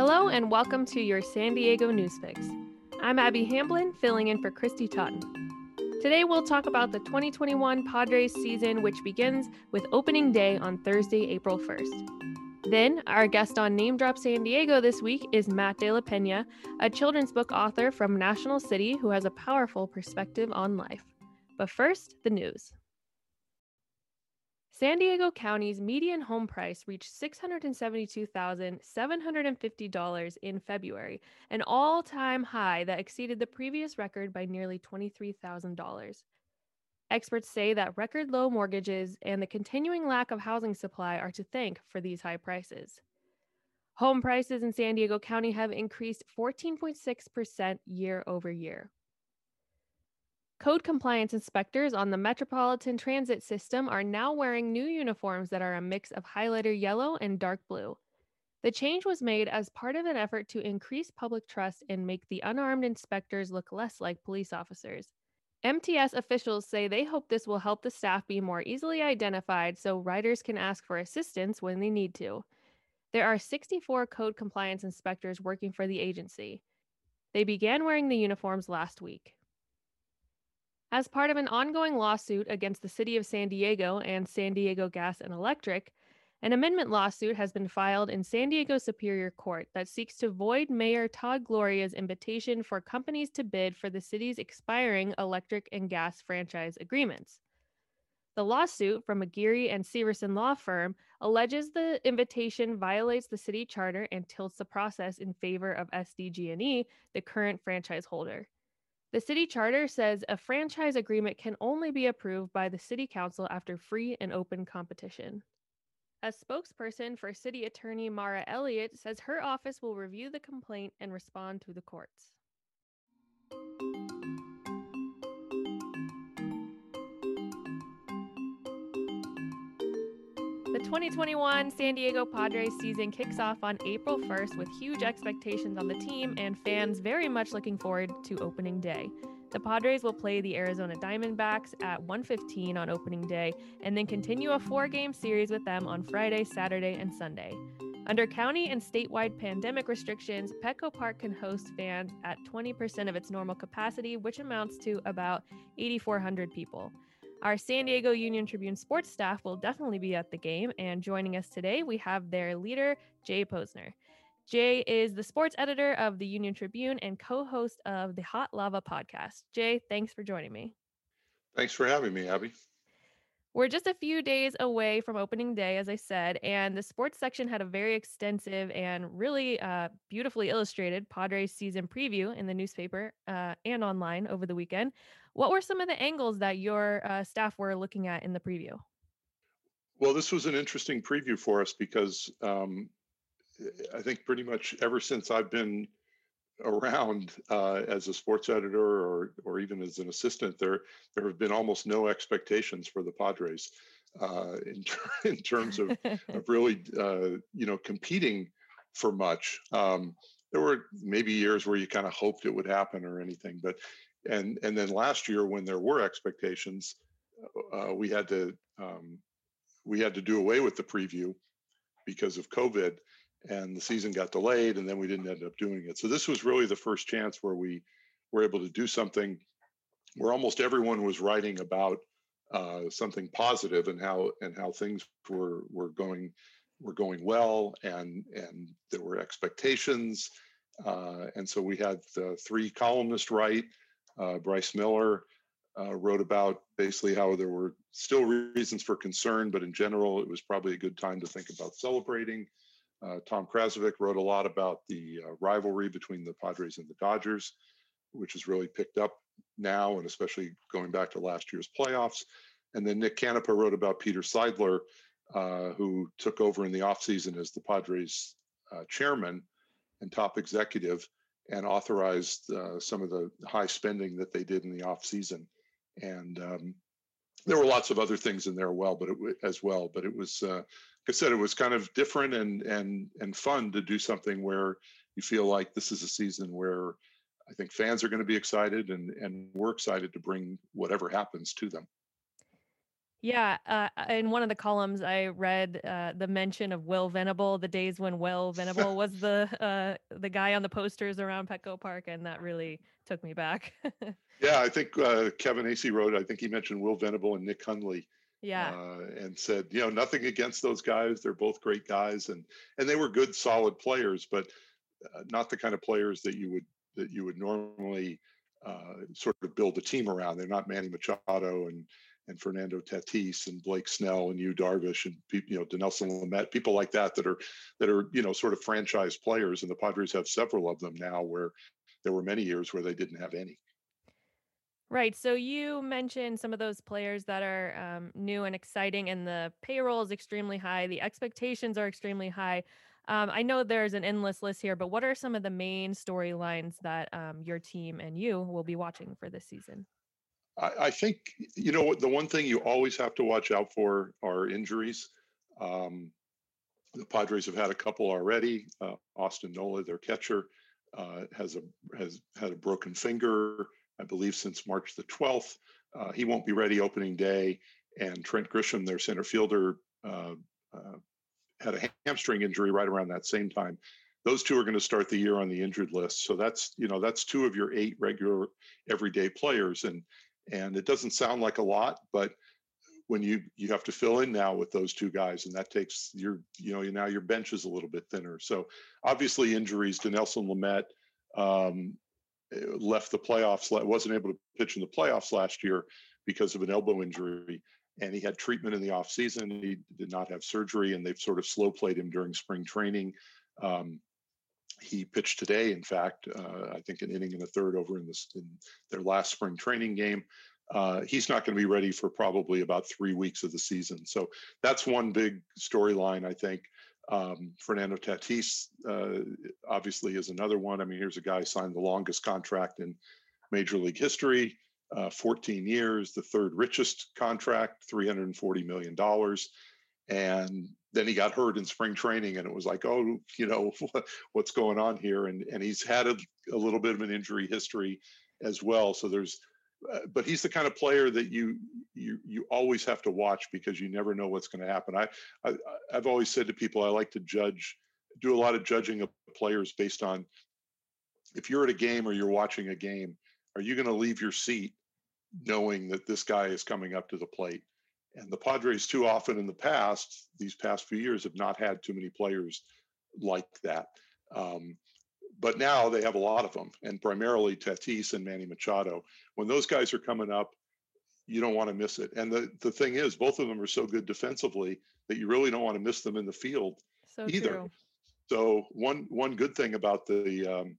Hello and welcome to your San Diego News Fix. I'm Abby Hamblin, filling in for Christy Totten. Today we'll talk about the 2021 Padres season, which begins with opening day on Thursday, April 1st. Then, our guest on Name Drop San Diego this week is Matt De La Pena, a children's book author from National City who has a powerful perspective on life. But first, the news. San Diego County's median home price reached $672,750 in February, an all time high that exceeded the previous record by nearly $23,000. Experts say that record low mortgages and the continuing lack of housing supply are to thank for these high prices. Home prices in San Diego County have increased 14.6% year over year. Code compliance inspectors on the Metropolitan Transit System are now wearing new uniforms that are a mix of highlighter yellow and dark blue. The change was made as part of an effort to increase public trust and make the unarmed inspectors look less like police officers. MTS officials say they hope this will help the staff be more easily identified so riders can ask for assistance when they need to. There are 64 code compliance inspectors working for the agency. They began wearing the uniforms last week. As part of an ongoing lawsuit against the City of San Diego and San Diego Gas and Electric, an amendment lawsuit has been filed in San Diego Superior Court that seeks to void Mayor Todd Gloria's invitation for companies to bid for the city's expiring electric and gas franchise agreements. The lawsuit from Aguirre and Severson law firm alleges the invitation violates the city charter and tilts the process in favor of SDG&E, the current franchise holder. The city charter says a franchise agreement can only be approved by the city council after free and open competition. A spokesperson for City Attorney Mara Elliott says her office will review the complaint and respond to the courts. 2021 San Diego Padres season kicks off on April 1st with huge expectations on the team and fans very much looking forward to opening day. The Padres will play the Arizona Diamondbacks at 1:15 on opening day and then continue a four-game series with them on Friday, Saturday, and Sunday. Under county and statewide pandemic restrictions, Petco Park can host fans at 20% of its normal capacity, which amounts to about 8,400 people. Our San Diego Union Tribune sports staff will definitely be at the game. And joining us today, we have their leader, Jay Posner. Jay is the sports editor of the Union Tribune and co host of the Hot Lava podcast. Jay, thanks for joining me. Thanks for having me, Abby. We're just a few days away from opening day, as I said, and the sports section had a very extensive and really uh, beautifully illustrated Padres season preview in the newspaper uh, and online over the weekend. What were some of the angles that your uh, staff were looking at in the preview? Well, this was an interesting preview for us because um, I think pretty much ever since I've been around uh, as a sports editor or or even as an assistant, there there have been almost no expectations for the Padres uh, in in terms of of really uh, you know competing for much. Um, there were maybe years where you kind of hoped it would happen or anything, but and and then last year when there were expectations, uh, we had to um, we had to do away with the preview because of COVID and the season got delayed and then we didn't end up doing it. So this was really the first chance where we were able to do something where almost everyone was writing about uh, something positive and how and how things were were going were going well and and there were expectations uh, and so we had the three columnists write uh, bryce miller uh, wrote about basically how there were still reasons for concern but in general it was probably a good time to think about celebrating uh, Tom Krasovic wrote a lot about the uh, rivalry between the Padres and the Dodgers, which has really picked up now, and especially going back to last year's playoffs. And then Nick Canepa wrote about Peter Seidler, uh, who took over in the offseason as the Padres uh, chairman and top executive and authorized uh, some of the high spending that they did in the offseason. And um, there were lots of other things in there well, but it, as well, but it was uh, I said, it was kind of different and and and fun to do something where you feel like this is a season where I think fans are going to be excited and and we're excited to bring whatever happens to them. Yeah, uh, in one of the columns, I read uh, the mention of Will Venable, the days when Will Venable was the uh, the guy on the posters around Petco Park, and that really took me back. yeah, I think uh, Kevin Acee wrote. I think he mentioned Will Venable and Nick Hundley. Yeah, uh, and said, you know, nothing against those guys. They're both great guys, and and they were good, solid players, but uh, not the kind of players that you would that you would normally uh, sort of build a team around. They're not Manny Machado and and Fernando Tatis and Blake Snell and Yu Darvish and you know Dinelson Lamet, people like that that are that are you know sort of franchise players. And the Padres have several of them now, where there were many years where they didn't have any. Right. So you mentioned some of those players that are um, new and exciting, and the payroll is extremely high. The expectations are extremely high. Um, I know there's an endless list here, but what are some of the main storylines that um, your team and you will be watching for this season? I, think you know the one thing you always have to watch out for are injuries. Um, the Padres have had a couple already. Uh, Austin Nola, their catcher, uh, has a has had a broken finger, I believe, since March the 12th. Uh, he won't be ready opening day. And Trent Grisham, their center fielder, uh, uh, had a hamstring injury right around that same time. Those two are going to start the year on the injured list. So that's you know that's two of your eight regular everyday players, and and it doesn't sound like a lot, but when you you have to fill in now with those two guys, and that takes your you know now your bench is a little bit thinner. So obviously injuries to Nelson Lamet um, left the playoffs, wasn't able to pitch in the playoffs last year because of an elbow injury. And he had treatment in the offseason. He did not have surgery, and they've sort of slow played him during spring training. Um, he pitched today, in fact, uh, I think an inning and a third over in this in their last spring training game. Uh, he's not going to be ready for probably about three weeks of the season. So that's one big storyline, I think. Um, Fernando Tatis uh, obviously is another one. I mean, here's a guy signed the longest contract in Major League history, uh, 14 years, the third richest contract, 340 million dollars, and then he got hurt in spring training and it was like oh you know what's going on here? And and he's had a, a little bit of an injury history as well so there's uh, but he's the kind of player that you you you always have to watch because you never know what's going to happen. I, I i've always said to people i like to judge do a lot of judging of players based on if you're at a game or you're watching a game are you going to leave your seat knowing that this guy is coming up to the plate and the Padres, too often in the past, these past few years, have not had too many players like that. Um, but now they have a lot of them, and primarily Tatis and Manny Machado. When those guys are coming up, you don't want to miss it. And the, the thing is, both of them are so good defensively that you really don't want to miss them in the field so either. True. So one one good thing about the um,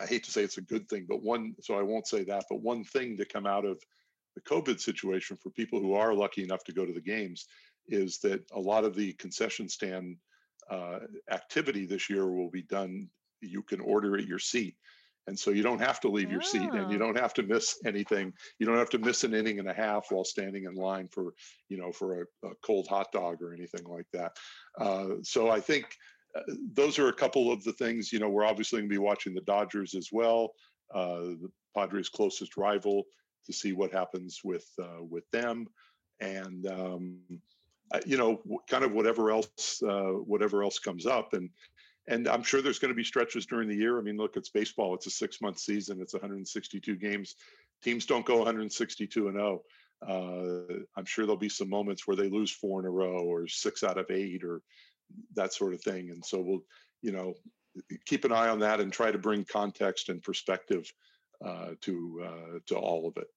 I hate to say it's a good thing, but one so I won't say that, but one thing to come out of the COVID situation for people who are lucky enough to go to the games is that a lot of the concession stand uh, activity this year will be done. You can order at your seat. And so you don't have to leave your seat and you ah. don't have to miss anything. You don't have to miss an inning and a half while standing in line for, you know, for a, a cold hot dog or anything like that. Uh, so I think uh, those are a couple of the things, you know, we're obviously going to be watching the Dodgers as well. Uh, the Padres' closest rival to see what happens with uh, with them, and um, you know, kind of whatever else uh, whatever else comes up, and and I'm sure there's going to be stretches during the year. I mean, look, it's baseball; it's a six month season. It's 162 games. Teams don't go 162 and 0. Uh, I'm sure there'll be some moments where they lose four in a row or six out of eight or that sort of thing. And so we'll, you know, keep an eye on that and try to bring context and perspective uh, to uh, to all of it.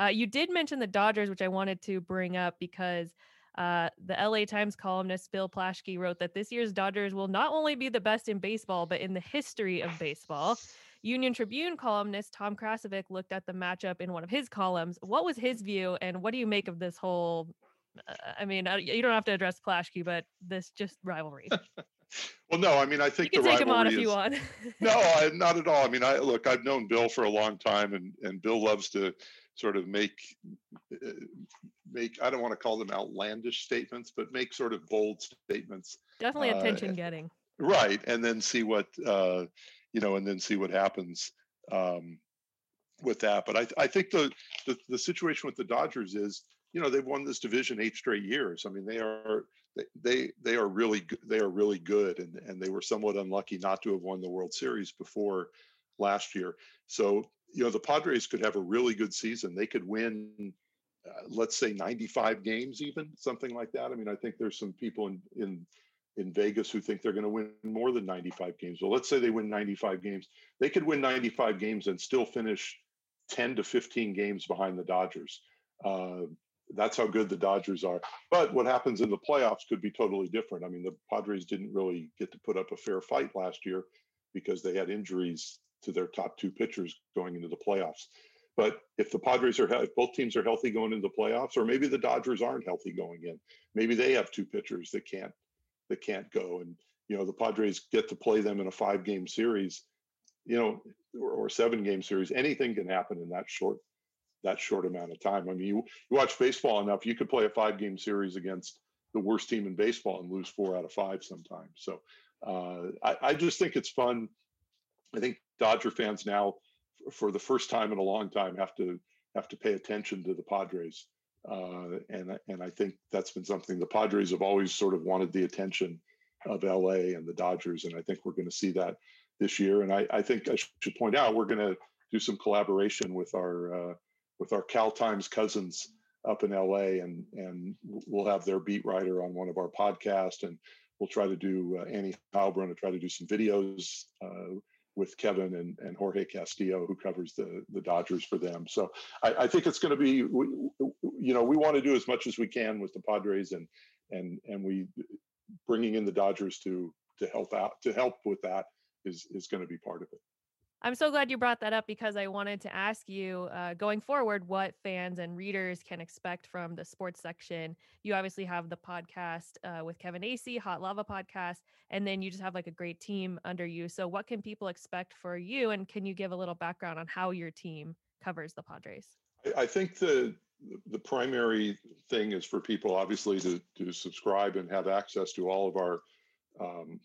Uh, you did mention the Dodgers, which I wanted to bring up because uh, the LA Times columnist Bill Plaschke wrote that this year's Dodgers will not only be the best in baseball, but in the history of baseball. Union Tribune columnist Tom Krasovic looked at the matchup in one of his columns. What was his view, and what do you make of this whole? Uh, I mean, you don't have to address Plaschke, but this just rivalry. Well, no, I mean, I think you can take him on if is, you want. no, I, not at all. I mean, I look, I've known Bill for a long time, and and Bill loves to sort of make uh, make I don't want to call them outlandish statements, but make sort of bold statements. Definitely uh, attention getting. Right, and then see what uh, you know, and then see what happens um, with that. But I I think the, the the situation with the Dodgers is you know they've won this division eight straight years. I mean, they are they they are really good. they are really good, and and they were somewhat unlucky not to have won the World Series before last year. So you know the Padres could have a really good season. They could win, uh, let's say 95 games, even something like that. I mean, I think there's some people in in in Vegas who think they're going to win more than 95 games. Well, let's say they win 95 games. They could win 95 games and still finish 10 to 15 games behind the Dodgers. Uh, that's how good the Dodgers are. But what happens in the playoffs could be totally different. I mean, the Padres didn't really get to put up a fair fight last year because they had injuries to their top two pitchers going into the playoffs. But if the Padres are, if both teams are healthy going into the playoffs, or maybe the Dodgers aren't healthy going in, maybe they have two pitchers that can't that can't go, and you know the Padres get to play them in a five game series, you know, or, or seven game series. Anything can happen in that short that short amount of time. I mean, you, you watch baseball enough, you could play a five game series against the worst team in baseball and lose four out of five sometimes. So uh, I, I, just think it's fun. I think Dodger fans now, for the first time in a long time, have to have to pay attention to the Padres, uh, and and I think that's been something the Padres have always sort of wanted the attention of LA and the Dodgers, and I think we're going to see that this year. And I, I think I should point out we're going to do some collaboration with our uh, with our Cal Times cousins up in LA, and and we'll have their beat writer on one of our podcasts, and we'll try to do uh, Annie Heilbrunn and try to do some videos uh, with Kevin and, and Jorge Castillo, who covers the the Dodgers for them. So I, I think it's going to be, you know, we want to do as much as we can with the Padres, and and and we bringing in the Dodgers to to help out to help with that is is going to be part of it. I'm so glad you brought that up because I wanted to ask you uh, going forward what fans and readers can expect from the sports section. You obviously have the podcast uh, with Kevin Acee, Hot Lava podcast, and then you just have like a great team under you. So, what can people expect for you? And can you give a little background on how your team covers the Padres? I think the the primary thing is for people obviously to to subscribe and have access to all of our um,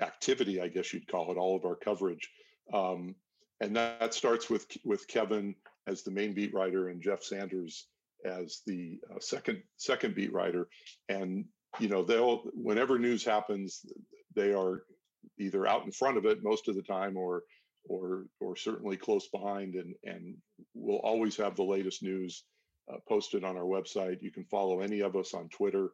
activity, I guess you'd call it, all of our coverage. Um, and that starts with with Kevin as the main beat writer and Jeff Sanders as the uh, second second beat writer. And you know they'll whenever news happens, they are either out in front of it most of the time or or or certainly close behind and and we'll always have the latest news uh, posted on our website you can follow any of us on twitter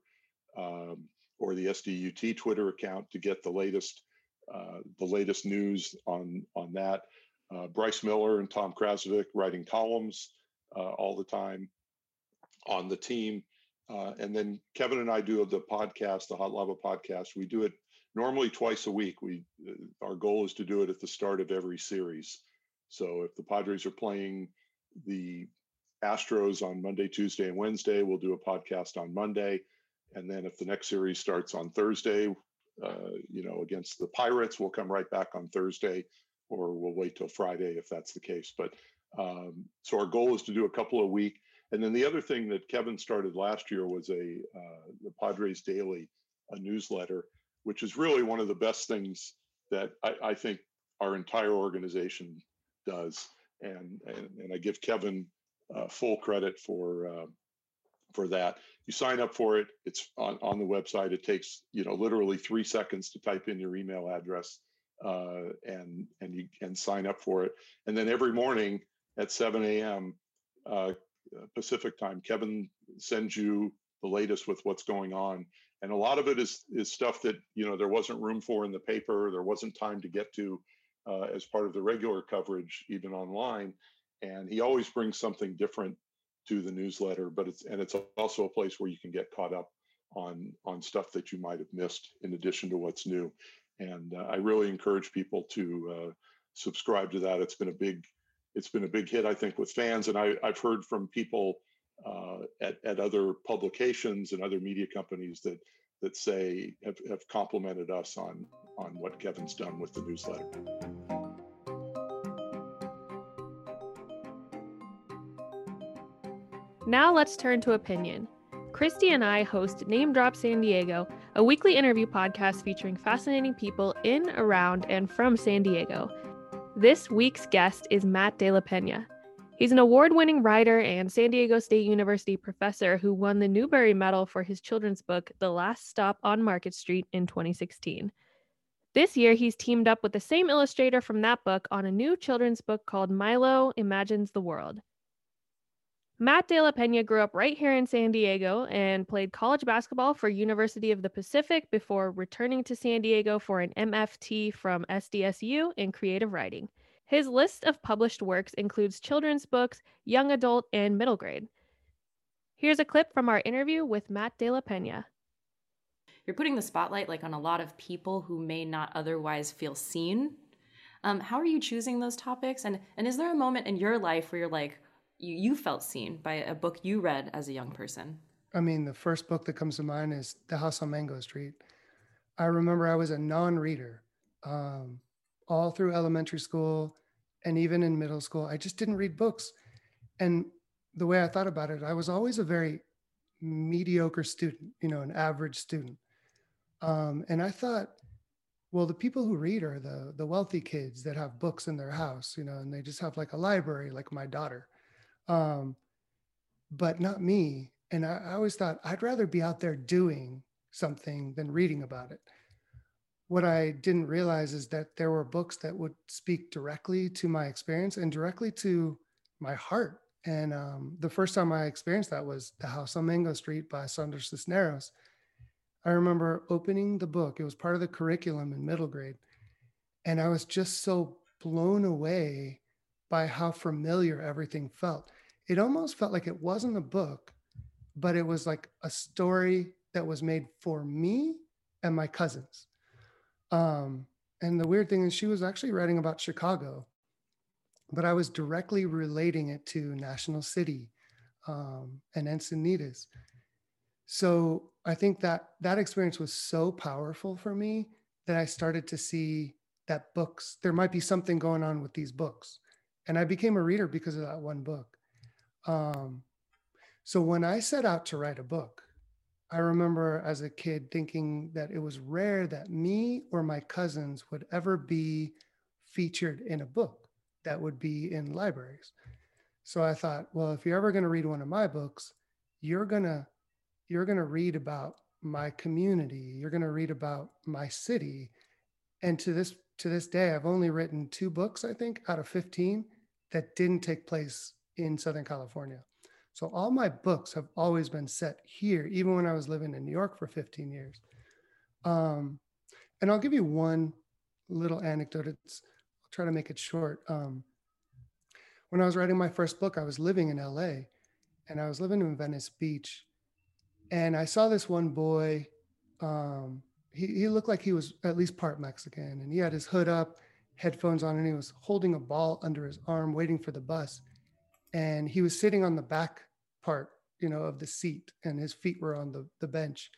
um, or the sdut twitter account to get the latest uh, the latest news on on that. Uh, Bryce Miller and Tom Krasovic writing columns uh, all the time on the team. and then Kevin and I do the podcast, the Hot Lava podcast. We do it normally twice a week. We our goal is to do it at the start of every series. So if the Padres are playing the Astros on Monday, Tuesday, and Wednesday, we'll do a podcast on Monday. And then if the next series starts on Thursday, uh, you know, against the Pirates. We'll come right back on Thursday, or we'll wait till Friday if that's the case. But um, so our goal is to do a couple a week. And then the other thing that Kevin started last year was a uh, the Padres Daily, a newsletter, which is really one of the best things that I, I think our entire organization does. And and, and I give Kevin uh, full credit for uh, for that. You sign up for it. It's on, on the website. It takes you know literally three seconds to type in your email address uh, and and you can sign up for it. And then every morning at 7 a.m. Uh, Pacific time, Kevin sends you the latest with what's going on. And a lot of it is is stuff that you know there wasn't room for in the paper. There wasn't time to get to uh, as part of the regular coverage, even online. And he always brings something different to the newsletter, but it's and it's also a place where you can get caught up on on stuff that you might have missed in addition to what's new. And uh, I really encourage people to uh, subscribe to that. It's been a big it's been a big hit, I think, with fans, and I, I've heard from people uh, at at other publications and other media companies that that say have, have complimented us on on what Kevin's done with the newsletter. Now let's turn to opinion. Christy and I host Name Drop San Diego, a weekly interview podcast featuring fascinating people in, around, and from San Diego. This week's guest is Matt De La Pena. He's an award winning writer and San Diego State University professor who won the Newbery Medal for his children's book, The Last Stop on Market Street, in 2016. This year, he's teamed up with the same illustrator from that book on a new children's book called Milo Imagines the World. Matt De La Pena grew up right here in San Diego and played college basketball for University of the Pacific before returning to San Diego for an MFA from SDSU in creative writing. His list of published works includes children's books, young adult, and middle grade. Here's a clip from our interview with Matt De La Pena. You're putting the spotlight like on a lot of people who may not otherwise feel seen. Um, how are you choosing those topics? And and is there a moment in your life where you're like, you, you felt seen by a book you read as a young person? I mean, the first book that comes to mind is The House on Mango Street. I remember I was a non-reader um, all through elementary school and even in middle school. I just didn't read books, and the way I thought about it, I was always a very mediocre student, you know, an average student. Um, and I thought, well, the people who read are the the wealthy kids that have books in their house, you know, and they just have like a library, like my daughter um, but not me. And I, I always thought I'd rather be out there doing something than reading about it. What I didn't realize is that there were books that would speak directly to my experience and directly to my heart. And um, the first time I experienced that was The House on Mango Street by Sandra Cisneros. I remember opening the book, it was part of the curriculum in middle grade. And I was just so blown away by how familiar everything felt it almost felt like it wasn't a book, but it was like a story that was made for me and my cousins. Um, and the weird thing is, she was actually writing about Chicago, but I was directly relating it to National City um, and Encinitas. So I think that that experience was so powerful for me that I started to see that books, there might be something going on with these books. And I became a reader because of that one book. Um, so when I set out to write a book, I remember as a kid thinking that it was rare that me or my cousins would ever be featured in a book that would be in libraries. So I thought, well, if you're ever going to read one of my books, you're going to you're going to read about my community, you're going to read about my city. And to this to this day, I've only written two books, I think, out of 15 that didn't take place in Southern California. So all my books have always been set here, even when I was living in New York for 15 years. Um, and I'll give you one little anecdote. It's, I'll try to make it short. Um, when I was writing my first book, I was living in LA and I was living in Venice Beach. And I saw this one boy. Um, he, he looked like he was at least part Mexican and he had his hood up, headphones on, and he was holding a ball under his arm, waiting for the bus and he was sitting on the back part you know of the seat and his feet were on the, the bench.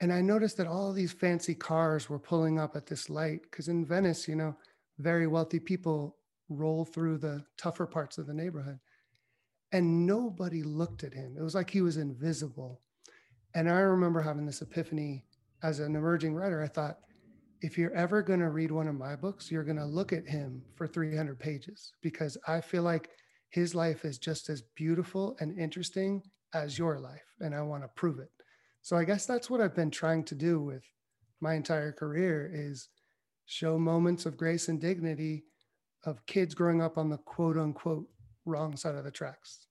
And i noticed that all these fancy cars were pulling up at this light because in venice you know very wealthy people roll through the tougher parts of the neighborhood. And nobody looked at him. It was like he was invisible. And i remember having this epiphany as an emerging writer. I thought if you're ever going to read one of my books you're going to look at him for 300 pages because i feel like his life is just as beautiful and interesting as your life. And I want to prove it. So I guess that's what I've been trying to do with my entire career is show moments of grace and dignity of kids growing up on the quote unquote wrong side of the tracks.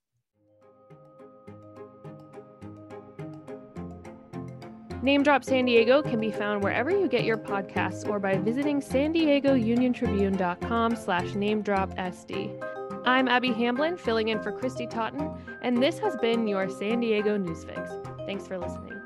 Name Drop San Diego can be found wherever you get your podcasts or by visiting san diego union tribune.com slash name drop sd. I'm Abby Hamblin, filling in for Christy Totten, and this has been your San Diego News Fix. Thanks for listening.